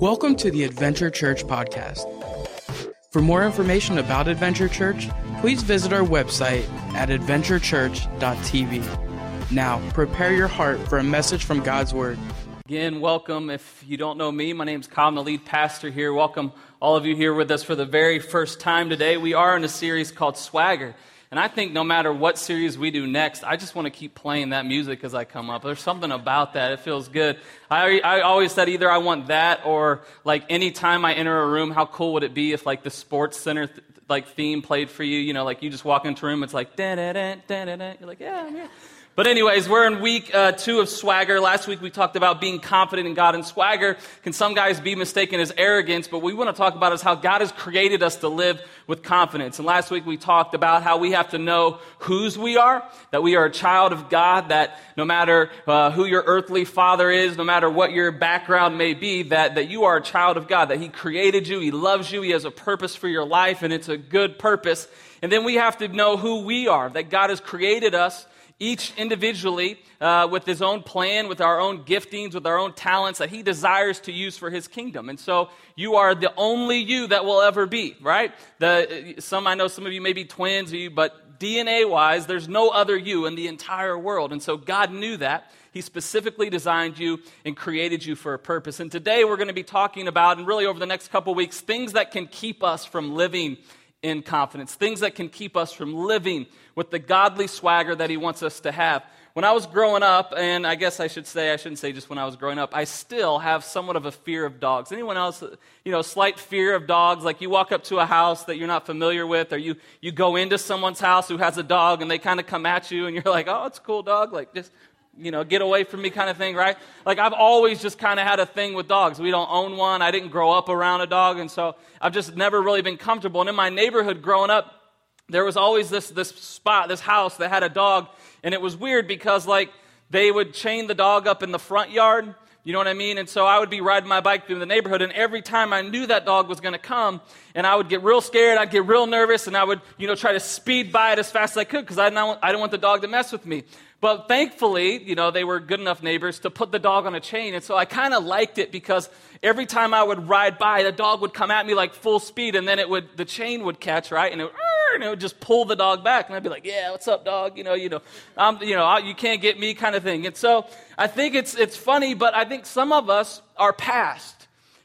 Welcome to the Adventure Church podcast. For more information about Adventure Church, please visit our website at adventurechurch.tv. Now, prepare your heart for a message from God's Word. Again, welcome. If you don't know me, my name is Kyle, the lead pastor here. Welcome all of you here with us for the very first time today. We are in a series called Swagger. And I think no matter what series we do next, I just want to keep playing that music as I come up. There's something about that. It feels good. I, I always said either I want that or like anytime I enter a room, how cool would it be if like the sports center th- like theme played for you? You know, like you just walk into a room, it's like da da da da da da. You're like, yeah, I'm here. But, anyways, we're in week uh, two of swagger. Last week we talked about being confident in God and swagger. Can some guys be mistaken as arrogance? But we want to talk about is how God has created us to live with confidence. And last week we talked about how we have to know whose we are, that we are a child of God, that no matter uh, who your earthly father is, no matter what your background may be, that, that you are a child of God, that He created you, He loves you, He has a purpose for your life, and it's a good purpose. And then we have to know who we are, that God has created us each individually uh, with his own plan, with our own giftings, with our own talents that he desires to use for his kingdom. And so you are the only you that will ever be, right? The, some, I know some of you may be twins, but DNA wise, there's no other you in the entire world. And so God knew that. He specifically designed you and created you for a purpose. And today we're going to be talking about, and really over the next couple weeks, things that can keep us from living in confidence, things that can keep us from living with the godly swagger that He wants us to have. When I was growing up, and I guess I should say, I shouldn't say just when I was growing up, I still have somewhat of a fear of dogs. Anyone else, you know, slight fear of dogs? Like you walk up to a house that you're not familiar with, or you, you go into someone's house who has a dog and they kind of come at you and you're like, oh, it's a cool dog. Like just you know, get away from me kind of thing, right? Like I've always just kind of had a thing with dogs. We don't own one. I didn't grow up around a dog, and so I've just never really been comfortable. And in my neighborhood growing up, there was always this this spot, this house that had a dog, and it was weird because like they would chain the dog up in the front yard. You know what I mean? And so I would be riding my bike through the neighborhood, and every time I knew that dog was going to come, and I would get real scared, I'd get real nervous, and I would, you know, try to speed by it as fast as I could because I, I didn't want the dog to mess with me. But thankfully, you know, they were good enough neighbors to put the dog on a chain. And so I kind of liked it because every time I would ride by, the dog would come at me like full speed and then it would, the chain would catch, right? And it would, and it would just pull the dog back. And I'd be like, yeah, what's up, dog? You know, you know, I'm, you know, you can't get me kind of thing. And so I think it's, it's funny, but I think some of us are past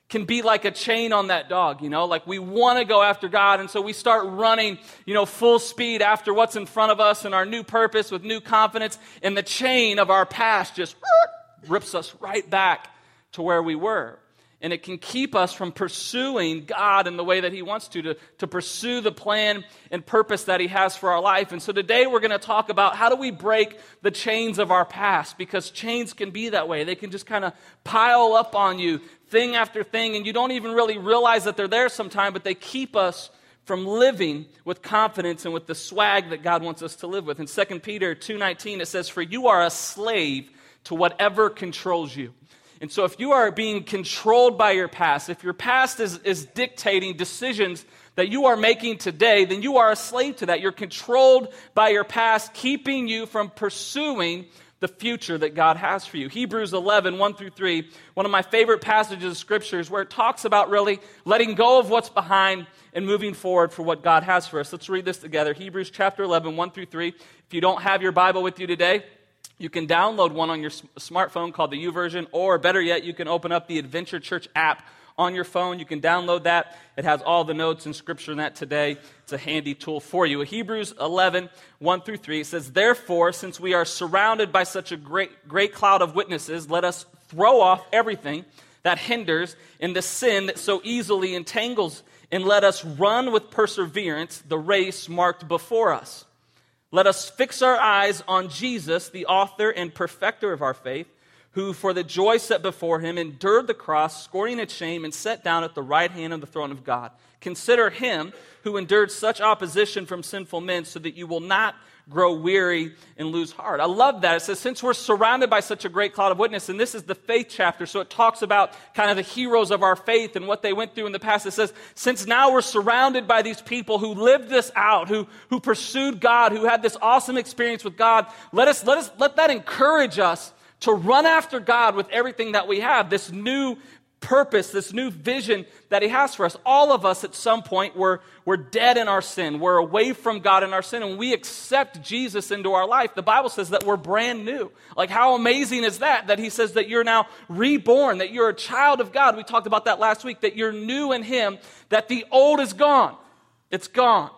can be like a chain on that dog, you know? Like we want to go after God, and so we start running, you know, full speed after what's in front of us and our new purpose with new confidence, and the chain of our past just rips us right back to where we were. And it can keep us from pursuing God in the way that He wants to, to, to pursue the plan and purpose that He has for our life. And so today we're going to talk about how do we break the chains of our past because chains can be that way. They can just kind of pile up on you thing after thing, and you don't even really realize that they're there sometime, but they keep us from living with confidence and with the swag that God wants us to live with. In 2 Peter 2:19 it says for you are a slave to whatever controls you. And so if you are being controlled by your past, if your past is, is dictating decisions that you are making today, then you are a slave to that. You're controlled by your past, keeping you from pursuing the future that God has for you. Hebrews 11, 1 through 3, one of my favorite passages of scriptures where it talks about really letting go of what's behind and moving forward for what God has for us. Let's read this together. Hebrews chapter 11, 1 through 3. If you don't have your Bible with you today, you can download one on your smartphone called the YouVersion, or better yet, you can open up the Adventure Church app on your phone. You can download that. It has all the notes and scripture in that today. It's a handy tool for you. Hebrews 11, 1 through 3 says, Therefore, since we are surrounded by such a great, great cloud of witnesses, let us throw off everything that hinders and the sin that so easily entangles, and let us run with perseverance the race marked before us. Let us fix our eyes on Jesus, the author and perfecter of our faith who, for the joy set before him, endured the cross, scorning its shame, and sat down at the right hand of the throne of God. Consider him who endured such opposition from sinful men, so that you will not grow weary and lose heart. I love that. It says, since we're surrounded by such a great cloud of witness, and this is the faith chapter, so it talks about kind of the heroes of our faith and what they went through in the past. It says, since now we're surrounded by these people who lived this out, who, who pursued God, who had this awesome experience with God, let us, let us, let that encourage us to run after God with everything that we have, this new purpose, this new vision that He has for us. All of us at some point we're, we're dead in our sin. We're away from God in our sin, and we accept Jesus into our life. The Bible says that we're brand new. Like, how amazing is that? That He says that you're now reborn, that you're a child of God. We talked about that last week, that you're new in Him, that the old is gone. It's gone.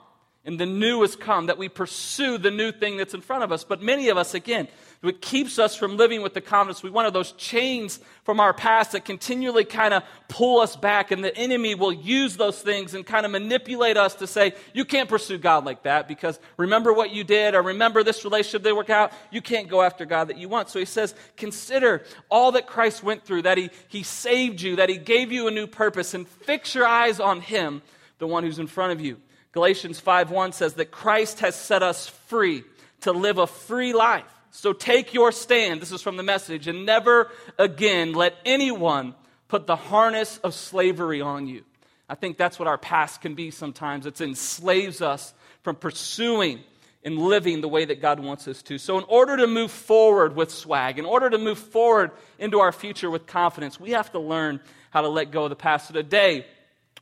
And the new has come, that we pursue the new thing that's in front of us. But many of us, again, what keeps us from living with the confidence we want are those chains from our past that continually kind of pull us back. And the enemy will use those things and kind of manipulate us to say, you can't pursue God like that because remember what you did or remember this relationship didn't work out. You can't go after God that you want. So he says, consider all that Christ went through, that he, he saved you, that he gave you a new purpose, and fix your eyes on him, the one who's in front of you. Galatians 5:1 says that Christ has set us free to live a free life. So take your stand, this is from the message, and never again let anyone put the harness of slavery on you. I think that's what our past can be sometimes. It enslaves us from pursuing and living the way that God wants us to. So, in order to move forward with swag, in order to move forward into our future with confidence, we have to learn how to let go of the past. So, today,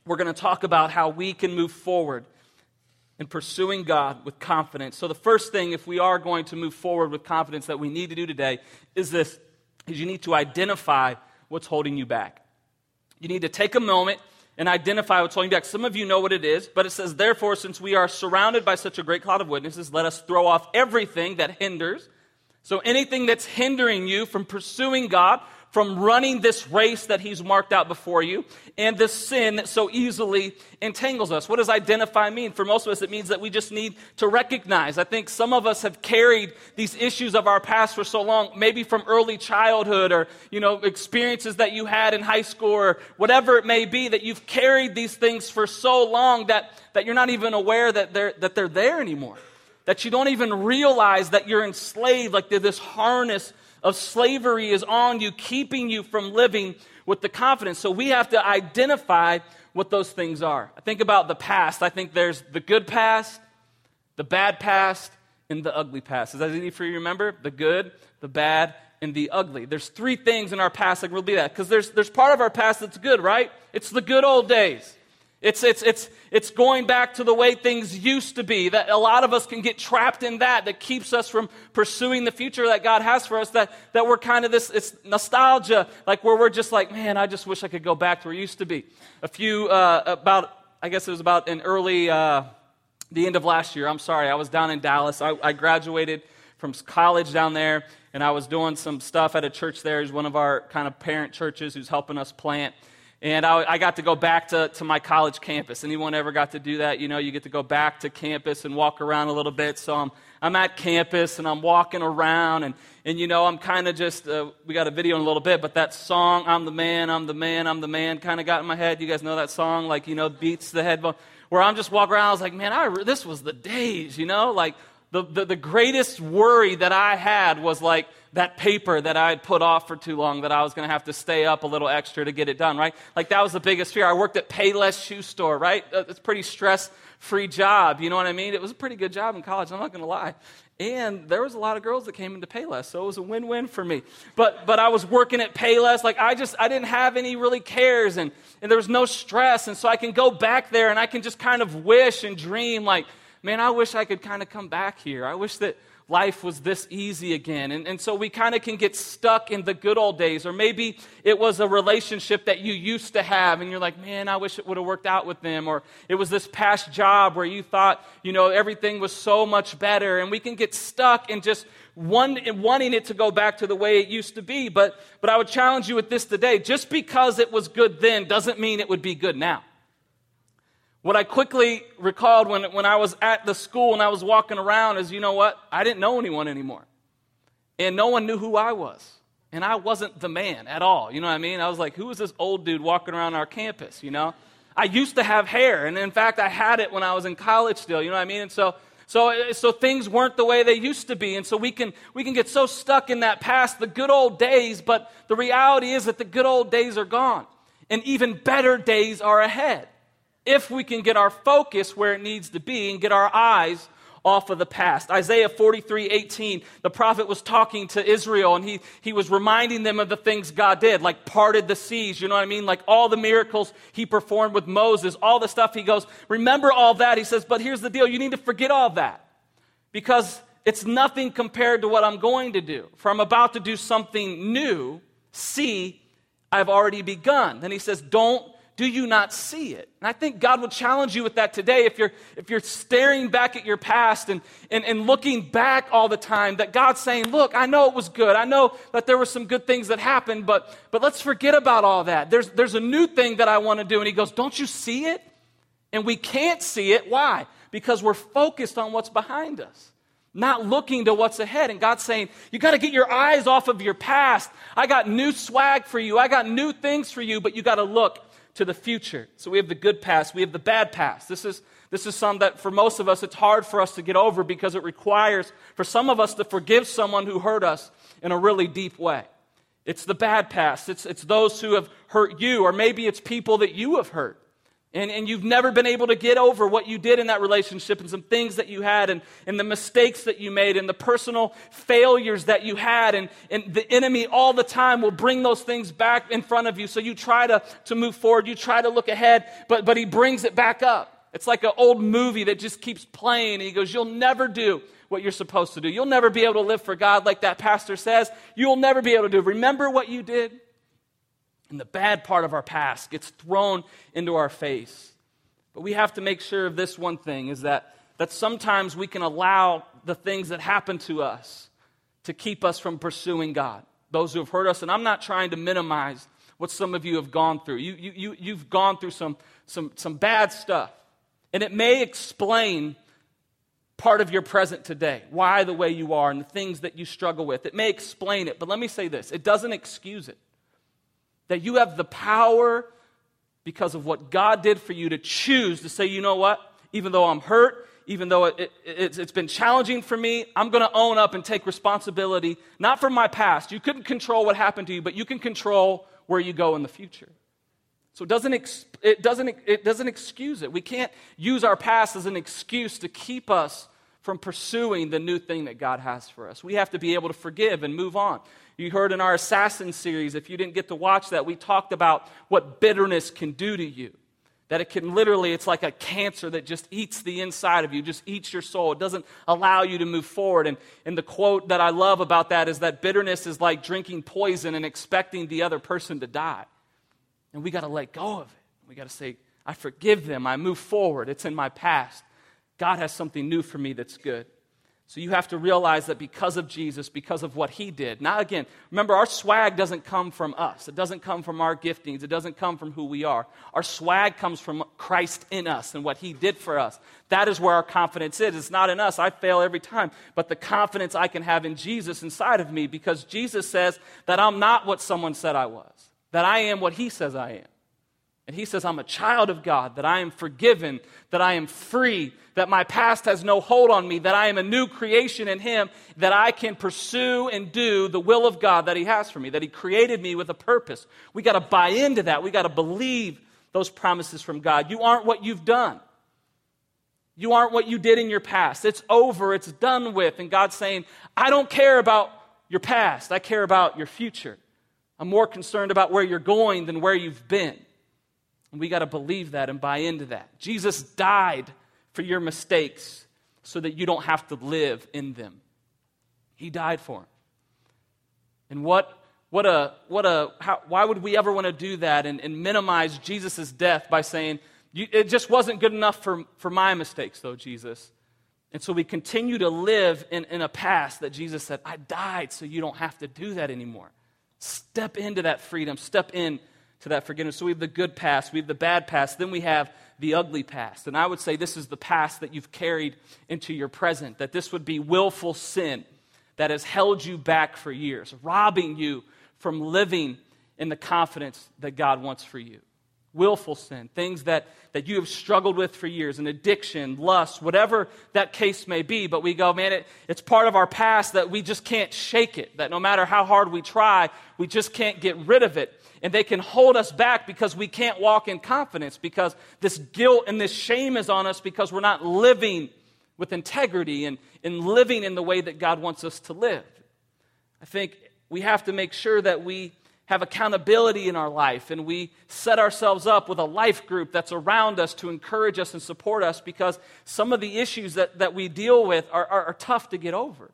we're going to talk about how we can move forward in pursuing God with confidence. So the first thing if we are going to move forward with confidence that we need to do today is this is you need to identify what's holding you back. You need to take a moment and identify what's holding you back. Some of you know what it is, but it says, Therefore, since we are surrounded by such a great cloud of witnesses, let us throw off everything that hinders. So, anything that's hindering you from pursuing God, from running this race that He's marked out before you and the sin that so easily entangles us. What does identify mean? For most of us, it means that we just need to recognize. I think some of us have carried these issues of our past for so long, maybe from early childhood or, you know, experiences that you had in high school or whatever it may be, that you've carried these things for so long that, that you're not even aware that they're, that they're there anymore. That you don't even realize that you're enslaved, like there's this harness of slavery is on you, keeping you from living with the confidence. So we have to identify what those things are. I think about the past. I think there's the good past, the bad past, and the ugly past. Is that easy for you to remember? The good, the bad, and the ugly. There's three things in our past that will be that. Because there's, there's part of our past that's good, right? It's the good old days. It's, it's, it's, it's going back to the way things used to be. That a lot of us can get trapped in that, that keeps us from pursuing the future that God has for us. That, that we're kind of this, it's nostalgia, like where we're just like, man, I just wish I could go back to where it used to be. A few, uh, about, I guess it was about in early, uh, the end of last year. I'm sorry, I was down in Dallas. I, I graduated from college down there, and I was doing some stuff at a church there. One of our kind of parent churches who's helping us plant. And I, I, got to go back to, to my college campus. Anyone ever got to do that? You know, you get to go back to campus and walk around a little bit. So I'm, I'm at campus and I'm walking around, and, and you know, I'm kind of just, uh, we got a video in a little bit, but that song, I'm the man, I'm the man, I'm the man, kind of got in my head. You guys know that song? Like, you know, beats the headphone. Where I'm just walking around, I was like, man, I, this was the days, you know? Like, the, the, the greatest worry that I had was like, that paper that I had put off for too long that I was going to have to stay up a little extra to get it done, right? Like that was the biggest fear. I worked at Payless Shoe Store, right? Uh, it's a pretty stress free job. You know what I mean? It was a pretty good job in college. I'm not going to lie. And there was a lot of girls that came into Payless, so it was a win-win for me. But but I was working at Payless, like I just I didn't have any really cares, and and there was no stress, and so I can go back there and I can just kind of wish and dream, like man, I wish I could kind of come back here. I wish that life was this easy again. And, and so we kind of can get stuck in the good old days. Or maybe it was a relationship that you used to have and you're like, man, I wish it would have worked out with them. Or it was this past job where you thought, you know, everything was so much better. And we can get stuck in just one, in wanting it to go back to the way it used to be. But, but I would challenge you with this today. Just because it was good then doesn't mean it would be good now. What I quickly recalled when, when I was at the school and I was walking around is, you know what? I didn't know anyone anymore. And no one knew who I was. And I wasn't the man at all. You know what I mean? I was like, who is this old dude walking around our campus, you know? I used to have hair. And in fact, I had it when I was in college still. You know what I mean? And so, so, so things weren't the way they used to be. And so we can, we can get so stuck in that past, the good old days. But the reality is that the good old days are gone. And even better days are ahead if we can get our focus where it needs to be and get our eyes off of the past. Isaiah 43 18, the prophet was talking to Israel and he, he was reminding them of the things God did, like parted the seas, you know what I mean? Like all the miracles he performed with Moses, all the stuff he goes, remember all that. He says, but here's the deal you need to forget all that because it's nothing compared to what I'm going to do. For I'm about to do something new. See, I've already begun. Then he says, don't do you not see it? And I think God will challenge you with that today if you're, if you're staring back at your past and, and, and looking back all the time, that God's saying, Look, I know it was good. I know that there were some good things that happened, but, but let's forget about all that. There's, there's a new thing that I want to do. And He goes, Don't you see it? And we can't see it. Why? Because we're focused on what's behind us not looking to what's ahead. And God's saying, You got to get your eyes off of your past. I got new swag for you. I got new things for you, but you got to look to the future. So we have the good past, we have the bad past. This is, this is some that for most of us it's hard for us to get over because it requires for some of us to forgive someone who hurt us in a really deep way. It's the bad past, it's, it's those who have hurt you, or maybe it's people that you have hurt and, and you've never been able to get over what you did in that relationship and some things that you had and, and the mistakes that you made and the personal failures that you had. And, and the enemy all the time will bring those things back in front of you. So you try to, to move forward, you try to look ahead, but, but he brings it back up. It's like an old movie that just keeps playing. And he goes, You'll never do what you're supposed to do. You'll never be able to live for God like that pastor says. You'll never be able to do. Remember what you did? And the bad part of our past gets thrown into our face. But we have to make sure of this one thing is that, that sometimes we can allow the things that happen to us to keep us from pursuing God. Those who have hurt us, and I'm not trying to minimize what some of you have gone through. You, you, you, you've gone through some, some, some bad stuff. And it may explain part of your present today, why the way you are and the things that you struggle with. It may explain it, but let me say this it doesn't excuse it. That you have the power because of what God did for you to choose to say, you know what? Even though I'm hurt, even though it, it, has been challenging for me, I'm going to own up and take responsibility, not for my past. You couldn't control what happened to you, but you can control where you go in the future. So it doesn't, it doesn't, it doesn't excuse it. We can't use our past as an excuse to keep us from pursuing the new thing that God has for us. We have to be able to forgive and move on. You heard in our Assassin series, if you didn't get to watch that, we talked about what bitterness can do to you. That it can literally, it's like a cancer that just eats the inside of you, just eats your soul. It doesn't allow you to move forward. And, and the quote that I love about that is that bitterness is like drinking poison and expecting the other person to die. And we got to let go of it. We got to say, I forgive them. I move forward. It's in my past. God has something new for me that's good. So you have to realize that because of Jesus, because of what he did. Now, again, remember, our swag doesn't come from us. It doesn't come from our giftings. It doesn't come from who we are. Our swag comes from Christ in us and what he did for us. That is where our confidence is. It's not in us. I fail every time. But the confidence I can have in Jesus inside of me because Jesus says that I'm not what someone said I was, that I am what he says I am. And he says, I'm a child of God, that I am forgiven, that I am free, that my past has no hold on me, that I am a new creation in him, that I can pursue and do the will of God that he has for me, that he created me with a purpose. We got to buy into that. We got to believe those promises from God. You aren't what you've done. You aren't what you did in your past. It's over, it's done with. And God's saying, I don't care about your past, I care about your future. I'm more concerned about where you're going than where you've been. And we got to believe that and buy into that. Jesus died for your mistakes so that you don't have to live in them. He died for them. And what, what a, what a, how, why would we ever want to do that and, and minimize Jesus' death by saying, it just wasn't good enough for, for my mistakes, though, Jesus. And so we continue to live in, in a past that Jesus said, I died so you don't have to do that anymore. Step into that freedom, step in to that forgiveness. So we have the good past, we have the bad past, then we have the ugly past. And I would say this is the past that you've carried into your present, that this would be willful sin that has held you back for years, robbing you from living in the confidence that God wants for you. Willful sin, things that, that you have struggled with for years, an addiction, lust, whatever that case may be. But we go, man, it, it's part of our past that we just can't shake it, that no matter how hard we try, we just can't get rid of it and they can hold us back because we can't walk in confidence because this guilt and this shame is on us because we're not living with integrity and in living in the way that God wants us to live. I think we have to make sure that we have accountability in our life and we set ourselves up with a life group that's around us to encourage us and support us because some of the issues that, that we deal with are, are, are tough to get over.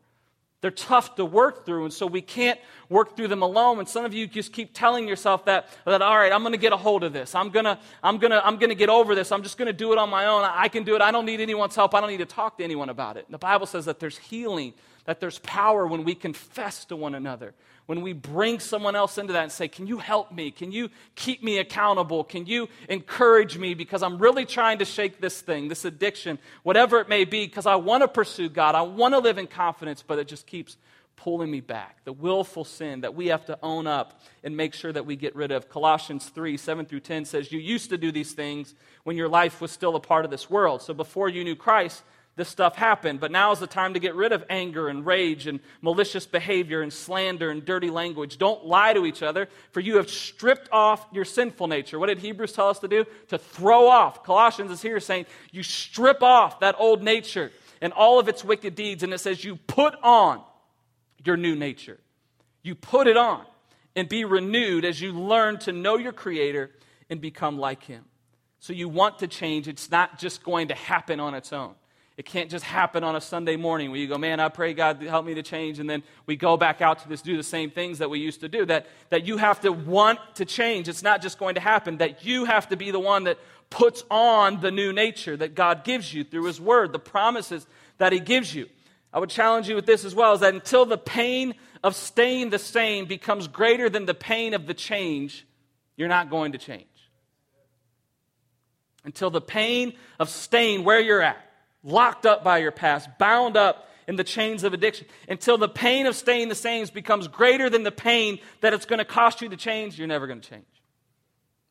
They're tough to work through, and so we can't work through them alone. And some of you just keep telling yourself that, that all right, I'm going to get a hold of this. I'm going to I'm gonna, I'm gonna get over this. I'm just going to do it on my own. I can do it. I don't need anyone's help. I don't need to talk to anyone about it. And the Bible says that there's healing, that there's power when we confess to one another, when we bring someone else into that and say, Can you help me? Can you keep me accountable? Can you encourage me? Because I'm really trying to shake this thing, this addiction, whatever it may be, because I want to pursue God. I want to live in confidence, but it just keeps pulling me back. The willful sin that we have to own up and make sure that we get rid of. Colossians 3 7 through 10 says, You used to do these things when your life was still a part of this world. So before you knew Christ, this stuff happened. But now is the time to get rid of anger and rage and malicious behavior and slander and dirty language. Don't lie to each other, for you have stripped off your sinful nature. What did Hebrews tell us to do? To throw off. Colossians is here saying you strip off that old nature and all of its wicked deeds. And it says you put on your new nature. You put it on and be renewed as you learn to know your Creator and become like Him. So you want to change. It's not just going to happen on its own. It can't just happen on a Sunday morning where you go, man, I pray God help me to change, and then we go back out to this, do the same things that we used to do. That, that you have to want to change. It's not just going to happen. That you have to be the one that puts on the new nature that God gives you through His Word, the promises that He gives you. I would challenge you with this as well is that until the pain of staying the same becomes greater than the pain of the change, you're not going to change. Until the pain of staying where you're at locked up by your past, bound up in the chains of addiction, until the pain of staying the same becomes greater than the pain that it's going to cost you to change, you're never going to change.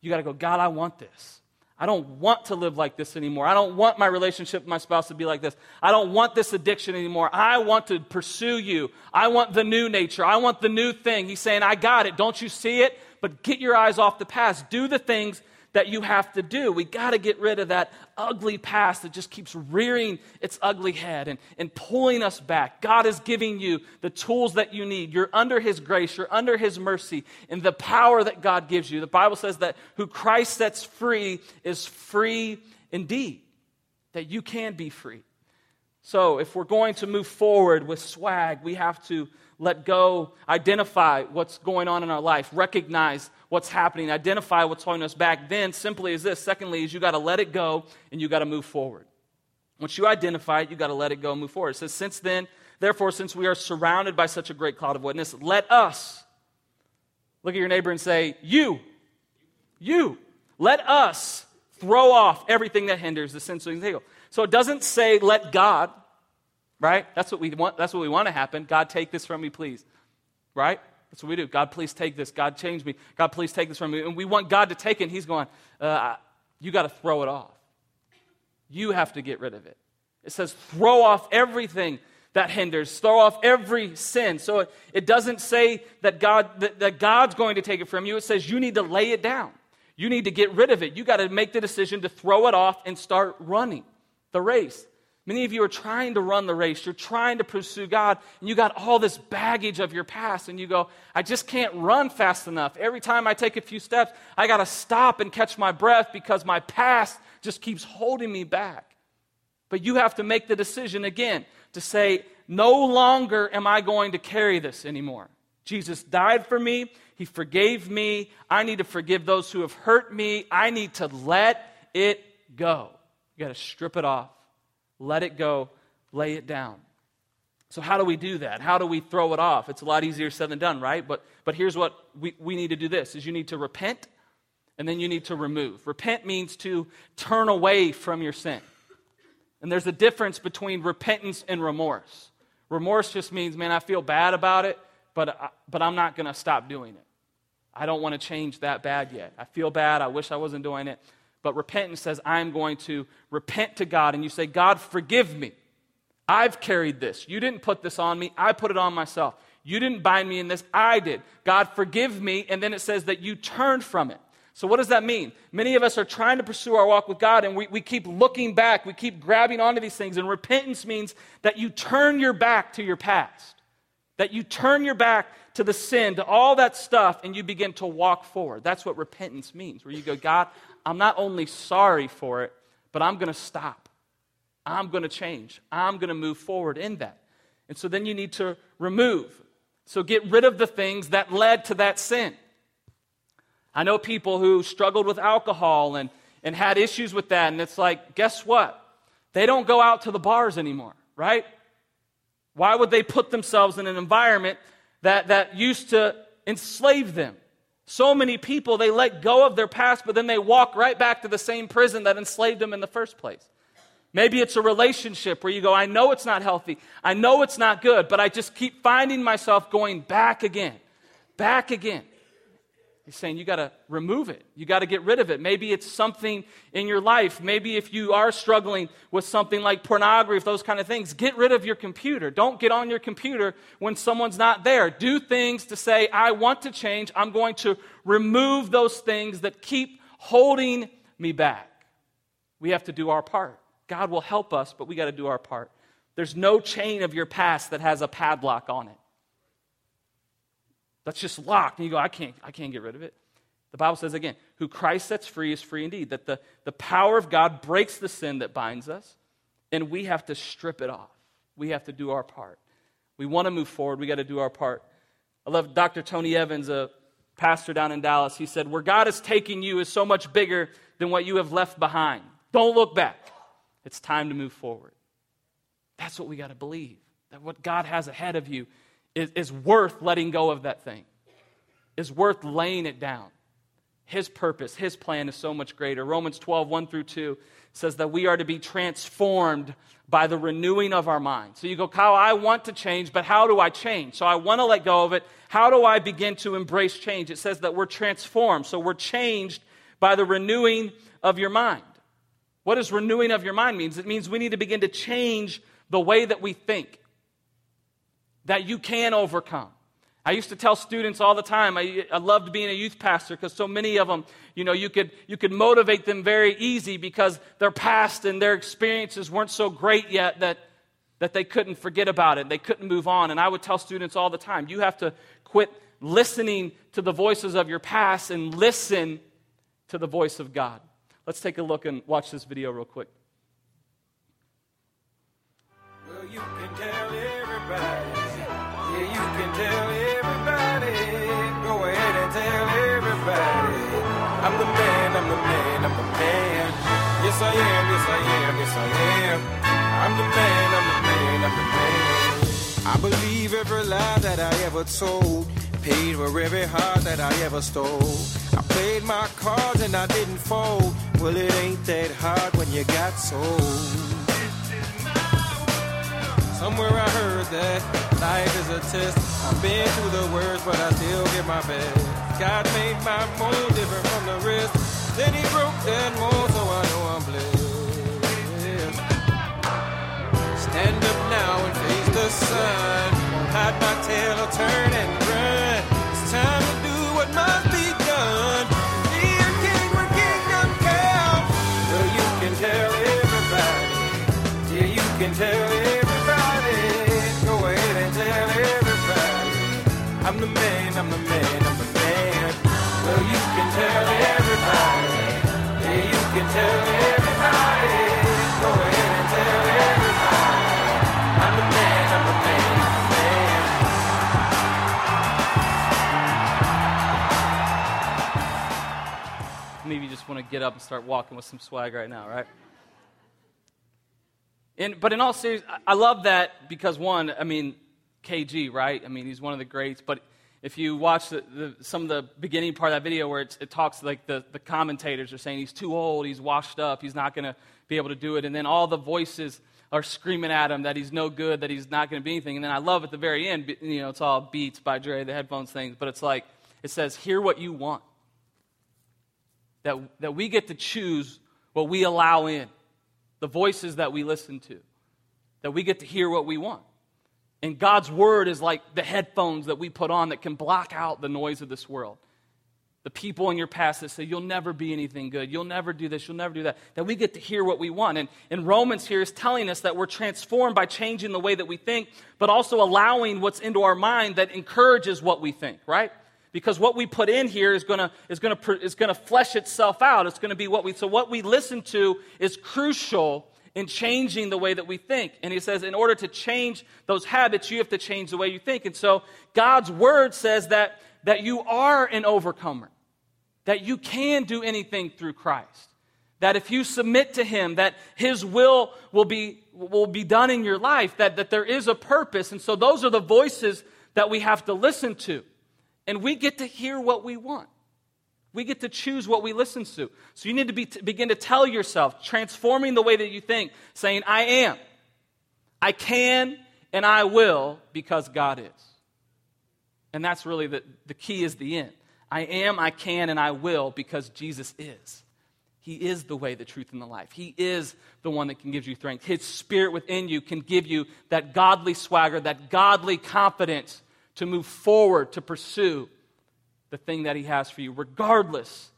You got to go, God, I want this. I don't want to live like this anymore. I don't want my relationship with my spouse to be like this. I don't want this addiction anymore. I want to pursue you. I want the new nature. I want the new thing. He's saying, I got it. Don't you see it? But get your eyes off the past. Do the things that you have to do. We got to get rid of that ugly past that just keeps rearing its ugly head and, and pulling us back. God is giving you the tools that you need. You're under His grace, you're under His mercy, and the power that God gives you. The Bible says that who Christ sets free is free indeed, that you can be free. So, if we're going to move forward with swag, we have to let go, identify what's going on in our life, recognize what's happening, identify what's holding us back. Then, simply is this. Secondly, is you got to let it go and you got to move forward. Once you identify it, you got to let it go and move forward. It says, Since then, therefore, since we are surrounded by such a great cloud of witness, let us look at your neighbor and say, You, you, let us throw off everything that hinders the sin so So it doesn't say, Let God, right? That's what we want, that's what we want to happen. God, take this from me, please. Right? That's what we do. God, please take this. God, change me. God, please take this from me. And we want God to take it, and He's going, uh, You got to throw it off. You have to get rid of it. It says, Throw off everything that hinders, throw off every sin. So it, it doesn't say that, God, that, that God's going to take it from you. It says you need to lay it down. You need to get rid of it. You got to make the decision to throw it off and start running the race. Many of you are trying to run the race. You're trying to pursue God, and you got all this baggage of your past, and you go, I just can't run fast enough. Every time I take a few steps, I got to stop and catch my breath because my past just keeps holding me back. But you have to make the decision again to say, No longer am I going to carry this anymore. Jesus died for me, He forgave me. I need to forgive those who have hurt me. I need to let it go. You got to strip it off let it go, lay it down. So, how do we do that? How do we throw it off? It's a lot easier said than done, right? But, but here's what we, we need to do this is you need to repent and then you need to remove. Repent means to turn away from your sin. And there's a difference between repentance and remorse. Remorse just means, man, I feel bad about it, but, I, but I'm not going to stop doing it. I don't want to change that bad yet. I feel bad. I wish I wasn't doing it. But repentance says, I'm going to repent to God. And you say, God, forgive me. I've carried this. You didn't put this on me, I put it on myself. You didn't bind me in this, I did. God, forgive me. And then it says that you turned from it. So, what does that mean? Many of us are trying to pursue our walk with God and we, we keep looking back, we keep grabbing onto these things. And repentance means that you turn your back to your past, that you turn your back to the sin, to all that stuff, and you begin to walk forward. That's what repentance means, where you go, God, I'm not only sorry for it, but I'm going to stop. I'm going to change. I'm going to move forward in that. And so then you need to remove. So get rid of the things that led to that sin. I know people who struggled with alcohol and, and had issues with that, and it's like, guess what? They don't go out to the bars anymore, right? Why would they put themselves in an environment that, that used to enslave them? So many people, they let go of their past, but then they walk right back to the same prison that enslaved them in the first place. Maybe it's a relationship where you go, I know it's not healthy. I know it's not good, but I just keep finding myself going back again, back again. He's saying you got to remove it. You got to get rid of it. Maybe it's something in your life. Maybe if you are struggling with something like pornography, those kind of things, get rid of your computer. Don't get on your computer when someone's not there. Do things to say, I want to change. I'm going to remove those things that keep holding me back. We have to do our part. God will help us, but we got to do our part. There's no chain of your past that has a padlock on it that's just locked. And you go, I can't, I can't get rid of it. The Bible says again, who Christ sets free is free indeed. That the, the power of God breaks the sin that binds us, and we have to strip it off. We have to do our part. We want to move forward, we got to do our part. I love Dr. Tony Evans, a pastor down in Dallas. He said, Where God is taking you is so much bigger than what you have left behind. Don't look back. It's time to move forward. That's what we got to believe. That what God has ahead of you is, is worth letting go of that thing, is worth laying it down. His purpose, His plan is so much greater. Romans 12, 1 through 2 says that we are to be transformed by the renewing of our mind. So you go, Kyle, I want to change, but how do I change? So I want to let go of it. How do I begin to embrace change? It says that we're transformed. So we're changed by the renewing of your mind. What does renewing of your mind means? It means we need to begin to change the way that we think that you can overcome. I used to tell students all the time, I, I loved being a youth pastor because so many of them, you know, you could, you could motivate them very easy because their past and their experiences weren't so great yet that, that they couldn't forget about it. They couldn't move on. And I would tell students all the time, you have to quit listening to the voices of your past and listen to the voice of God. Let's take a look and watch this video real quick. Well, I'm the man, I'm the man, I'm the man. Yes, I am, yes, I am, yes, I am. I'm the man, I'm the man, I'm the man. I believe every lie that I ever told. Paid for every heart that I ever stole. I played my cards and I didn't fold. Well, it ain't that hard when you got sold. Somewhere I heard that life is a test. I've been through the worst, but I still get my best. God made my mold different from the rest. Then he broke that mold, so I know I'm blessed. Stand up now and face the sun. Won't hide my tail or turn and run. It's time to do what must be done. Be a king when kingdom come. Well, you can tell everybody. Yeah, you can tell I'm the man, I'm the man. Well, you can tell everybody. Yeah, you can tell everybody. Maybe you just want to get up and start walking with some swag right now, right? But in all seriousness, I love that because one, I mean, KG, right? I mean, he's one of the greats, but if you watch the, the, some of the beginning part of that video where it talks like the, the commentators are saying he's too old, he's washed up, he's not going to be able to do it. And then all the voices are screaming at him that he's no good, that he's not going to be anything. And then I love at the very end, you know, it's all beats by Dre, the headphones things, but it's like, it says, hear what you want. That, that we get to choose what we allow in, the voices that we listen to, that we get to hear what we want. And God's word is like the headphones that we put on that can block out the noise of this world. the people in your past that say, You'll never be anything good. You'll never do this. You'll never do that. That we get to hear what we want. And, and Romans here is telling us that we're transformed by changing the way that we think, but also allowing what's into our mind that encourages what we think, right? Because what we put in here is going to is gonna, is gonna flesh itself out. It's going to be what we. So, what we listen to is crucial in changing the way that we think. And he says, in order to change those habits, you have to change the way you think. And so, God's word says that that you are an overcomer, that you can do anything through Christ. That if you submit to Him, that His will will be, will be done in your life, that, that there is a purpose. And so those are the voices that we have to listen to. And we get to hear what we want. We get to choose what we listen to. So you need to be, begin to tell yourself, transforming the way that you think, saying, I am, I can, and I will because God is. And that's really the, the key is the end. I am, I can, and I will because Jesus is. He is the way, the truth, and the life. He is the one that can give you strength. His spirit within you can give you that godly swagger, that godly confidence to move forward, to pursue the thing that He has for you, regardless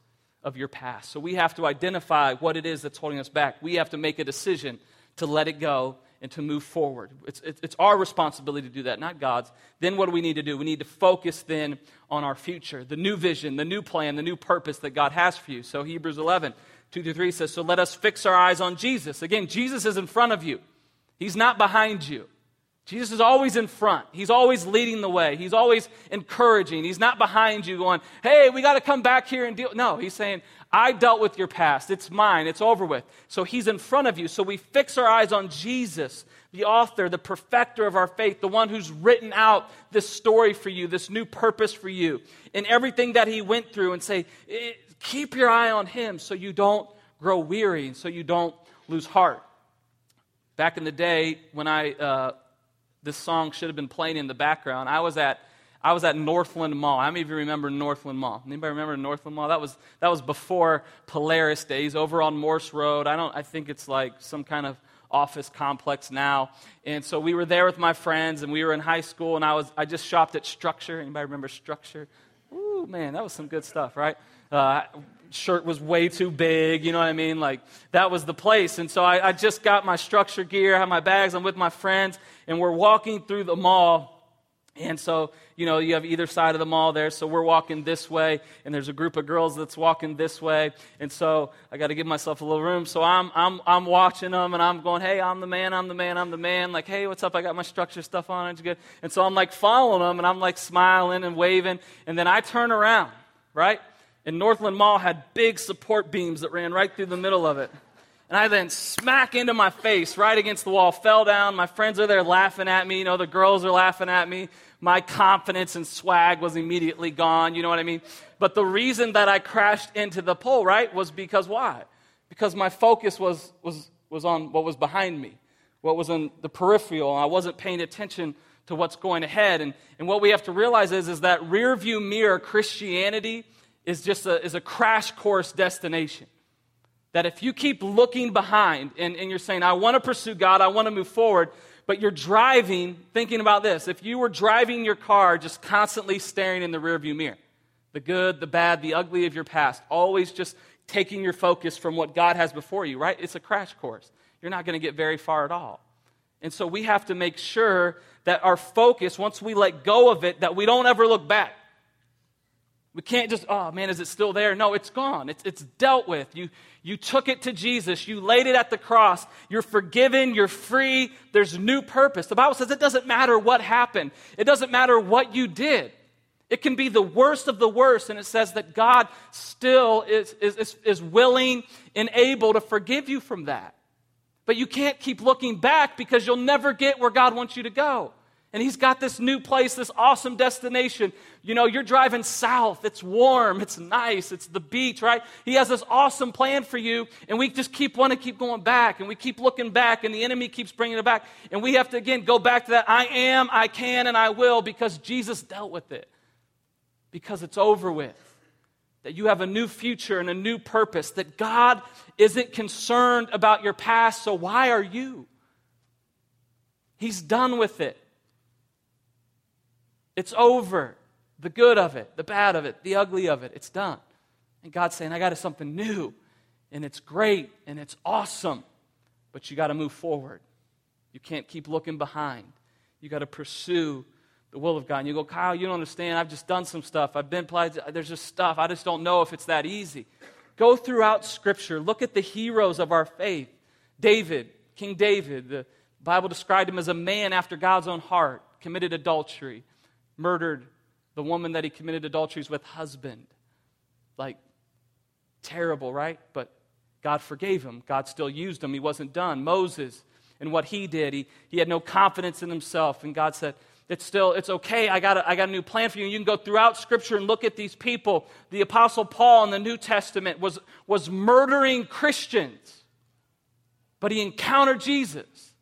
of your past. So we have to identify what it is that's holding us back. We have to make a decision to let it go and to move forward. It's, it's, our responsibility to do that, not God's. Then what do we need to do? We need to focus then on our future, the new vision, the new plan, the new purpose that God has for you. So Hebrews 11, 2 through 3 says, So let us fix our eyes on Jesus. Again, Jesus is in front of you, He's not behind you. Jesus is always in front. He's always leading the way. He's always encouraging. He's not behind you going, hey, we got to come back here and deal. No, he's saying, I dealt with your past. It's mine. It's over with. So he's in front of you. So we fix our eyes on Jesus, the author, the perfecter of our faith, the one who's written out this story for you, this new purpose for you, and everything that he went through, and say, keep your eye on him so you don't grow weary and so you don't lose heart. Back in the day when I uh, this song should have been playing in the background. I was at I was at Northland Mall. How many of you remember Northland Mall? Anybody remember Northland Mall? That was that was before Polaris days, over on Morse Road. I don't. I think it's like some kind of office complex now. And so we were there with my friends, and we were in high school, and I was I just shopped at Structure. Anybody remember Structure? Ooh, man, that was some good stuff, right? Uh, shirt was way too big, you know what I mean? Like, that was the place. And so I, I just got my structure gear, I have my bags, I'm with my friends, and we're walking through the mall. And so, you know, you have either side of the mall there. So we're walking this way, and there's a group of girls that's walking this way. And so I got to give myself a little room. So I'm, I'm, I'm watching them, and I'm going, hey, I'm the man, I'm the man, I'm the man. Like, hey, what's up? I got my structure stuff on. It's good. And so I'm like following them, and I'm like smiling and waving. And then I turn around, right? And Northland Mall had big support beams that ran right through the middle of it. And I then smack into my face right against the wall, fell down. My friends are there laughing at me. You know, the girls are laughing at me. My confidence and swag was immediately gone. You know what I mean? But the reason that I crashed into the pole, right, was because why? Because my focus was, was, was on what was behind me, what was in the peripheral. I wasn't paying attention to what's going ahead. And, and what we have to realize is, is that rear view mirror Christianity is just a, is a crash course destination. That if you keep looking behind and, and you're saying, I want to pursue God, I want to move forward, but you're driving thinking about this. If you were driving your car just constantly staring in the rearview mirror, the good, the bad, the ugly of your past, always just taking your focus from what God has before you, right? It's a crash course. You're not going to get very far at all. And so we have to make sure that our focus, once we let go of it, that we don't ever look back. We can't just, oh man, is it still there? No, it's gone. It's, it's dealt with. You, you took it to Jesus. You laid it at the cross. You're forgiven. You're free. There's new purpose. The Bible says it doesn't matter what happened, it doesn't matter what you did. It can be the worst of the worst, and it says that God still is, is, is, is willing and able to forgive you from that. But you can't keep looking back because you'll never get where God wants you to go. And he's got this new place, this awesome destination. You know, you're driving south. It's warm. It's nice. It's the beach, right? He has this awesome plan for you. And we just keep wanting to keep going back. And we keep looking back. And the enemy keeps bringing it back. And we have to, again, go back to that I am, I can, and I will because Jesus dealt with it. Because it's over with. That you have a new future and a new purpose. That God isn't concerned about your past. So why are you? He's done with it. It's over. The good of it, the bad of it, the ugly of it, it's done. And God's saying, I got something new, and it's great, and it's awesome, but you got to move forward. You can't keep looking behind. You got to pursue the will of God. And you go, Kyle, you don't understand. I've just done some stuff. I've been. There's just stuff. I just don't know if it's that easy. Go throughout Scripture. Look at the heroes of our faith. David, King David, the Bible described him as a man after God's own heart, committed adultery, murdered the woman that he committed adulteries with husband. Like, terrible, right? But God forgave him. God still used him. He wasn't done. Moses and what he did, he, he had no confidence in himself. And God said, it's still, it's okay. I got, a, I got a new plan for you. And you can go throughout Scripture and look at these people. The Apostle Paul in the New Testament was, was murdering Christians, but he encountered Jesus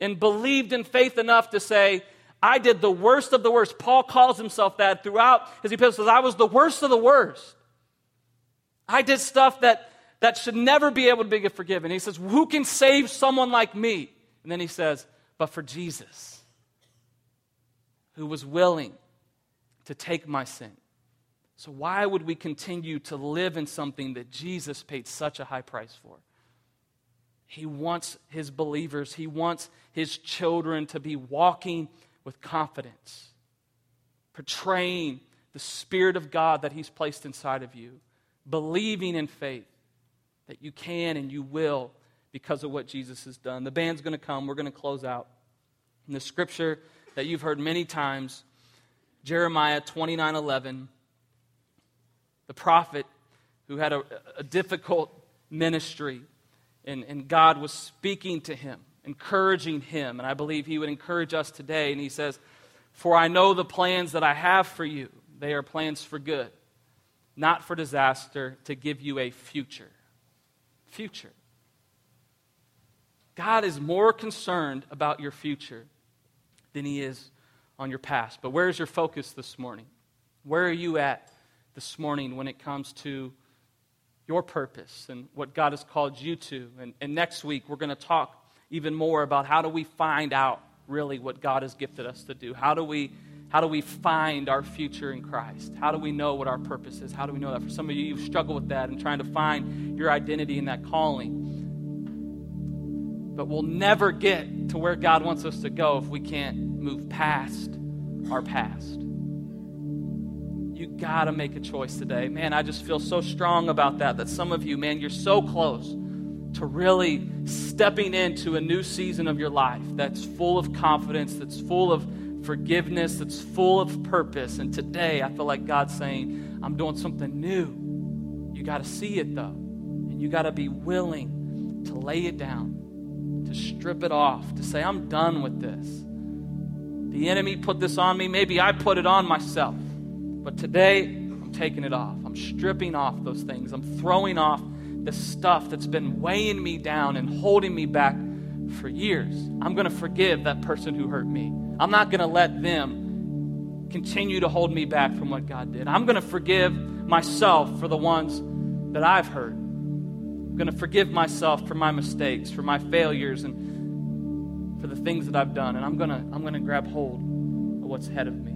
and believed in faith enough to say, I did the worst of the worst. Paul calls himself that throughout his epistles. I was the worst of the worst. I did stuff that, that should never be able to be forgiven. He says, Who can save someone like me? And then he says, But for Jesus, who was willing to take my sin. So, why would we continue to live in something that Jesus paid such a high price for? He wants his believers, he wants his children to be walking with confidence, portraying the Spirit of God that He's placed inside of you, believing in faith that you can and you will because of what Jesus has done. The band's going to come. We're going to close out. In the scripture that you've heard many times, Jeremiah 29 11, the prophet who had a, a difficult ministry, and, and God was speaking to him encouraging him. And I believe he would encourage us today. And he says, For I know the plans that I have for you. They are plans for good, not for disaster, to give you a future. Future. God is more concerned about your future than he is on your past. But where's your focus this morning? Where are you at this morning when it comes to your purpose and what God has called you to? And, and next week, we're going to talk even more about how do we find out really what God has gifted us to do? How do we how do we find our future in Christ? How do we know what our purpose is? How do we know that? For some of you, you've struggled with that and trying to find your identity in that calling. But we'll never get to where God wants us to go if we can't move past our past. You got to make a choice today. Man, I just feel so strong about that, that some of you, man, you're so close to really stepping into a new season of your life that's full of confidence, that's full of forgiveness, that's full of purpose. And today, I feel like God's saying, I'm doing something new. You got to see it, though. And you got to be willing to lay it down, to strip it off, to say, I'm done with this. The enemy put this on me. Maybe I put it on myself. But today, I'm taking it off. I'm stripping off those things. I'm throwing off the stuff that's been weighing me down and holding me back for years. I'm going to forgive that person who hurt me. I'm not going to let them continue to hold me back from what God did. I'm going to forgive myself for the ones that I've hurt. I'm going to forgive myself for my mistakes, for my failures, and for the things that I've done. And I'm going to, I'm going to grab hold of what's ahead of me.